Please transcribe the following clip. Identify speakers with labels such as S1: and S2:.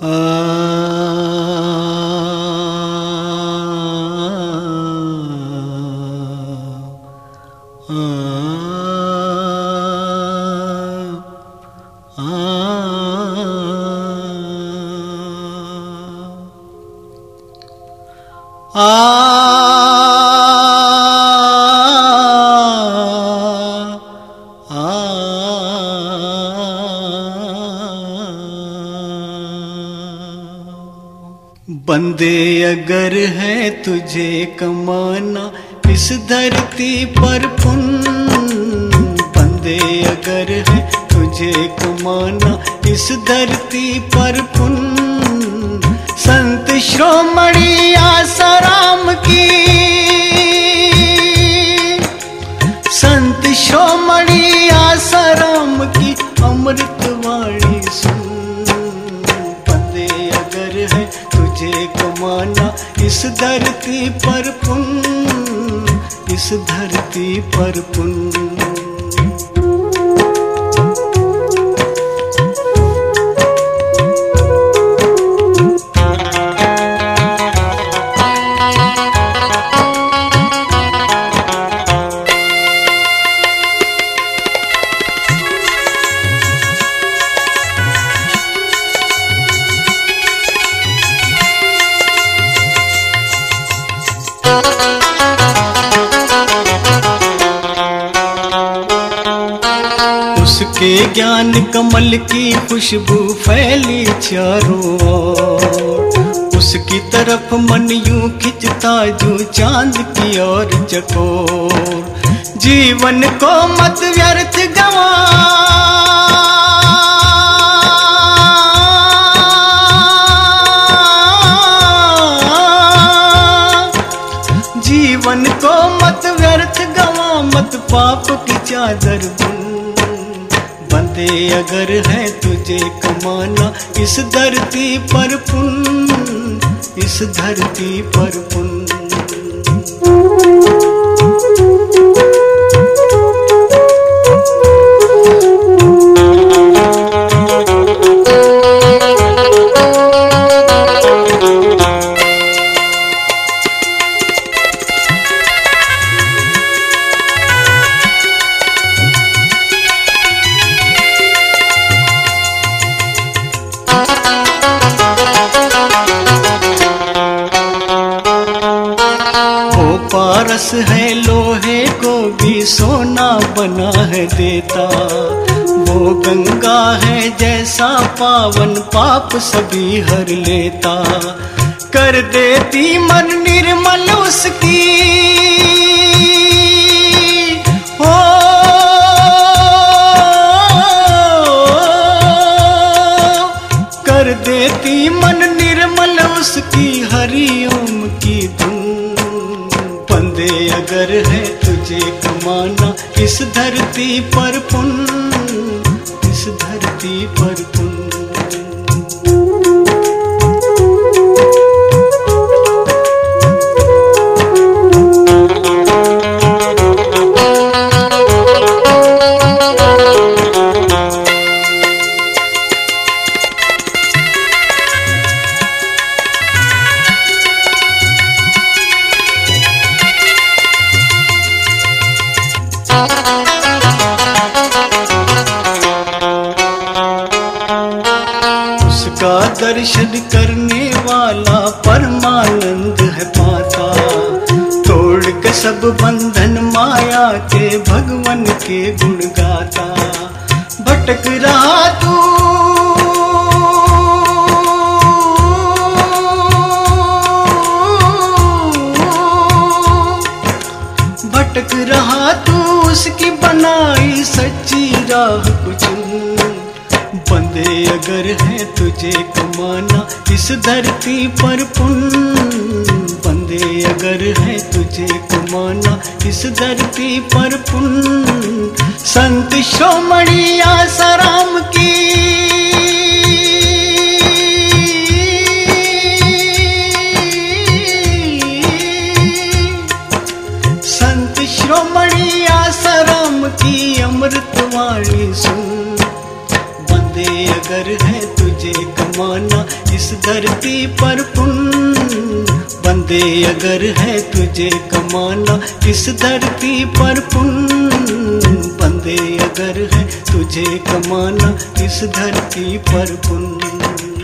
S1: Ah बंदे अगर है तुझे कमाना इस धरती पर पुन बंदे अगर है तुझे कमाना इस धरती पर पुन संत श्रोमणी धरती पर पुन इस धरती पर पुन। उसके ज्ञान कमल की खुशबू फैली चारों उसकी तरफ़ मन यूँ खिंचता जो चाँद की ओर चकोर। जीवन को मत व्यर्थ गवा। जीवन को मत व्यर्थ गवा। मत पाप की चादर बुन बंदे अगर है तुझे कमाना इस धरती पर पुन इस धरती पर पुन। पारस है लोहे को भी सोना बना है देता। वो गंगा है जैसा पावन पाप सभी हर लेता। कर देती मन निर्मल उसकी। कर देती मन निर्मल उसकी हरिओम की धुन बंदे अगर है तुझे कमाना इस धरती पर पुन? इस धरती पर पुन? उसका दर्शन करने वाला परमानंद है पाता तोड़ के सब बंधन माया के, भगवन के गुण गाता। भटक रहा तू राह कुछ। बंदे अगर है तुझे कमाना इस धरती पर पुन बंदे अगर है तुझे कमाना इस धरती पर पुन संत शोमणिया सराम की अमृतवाणी सुन बंदे अगर है तुझे कमाना इस धरती पर पुन बंदे अगर है तुझे कमाना इस धरती पर पुन बंदे अगर है तुझे कमाना इस धरती पर पुण्य।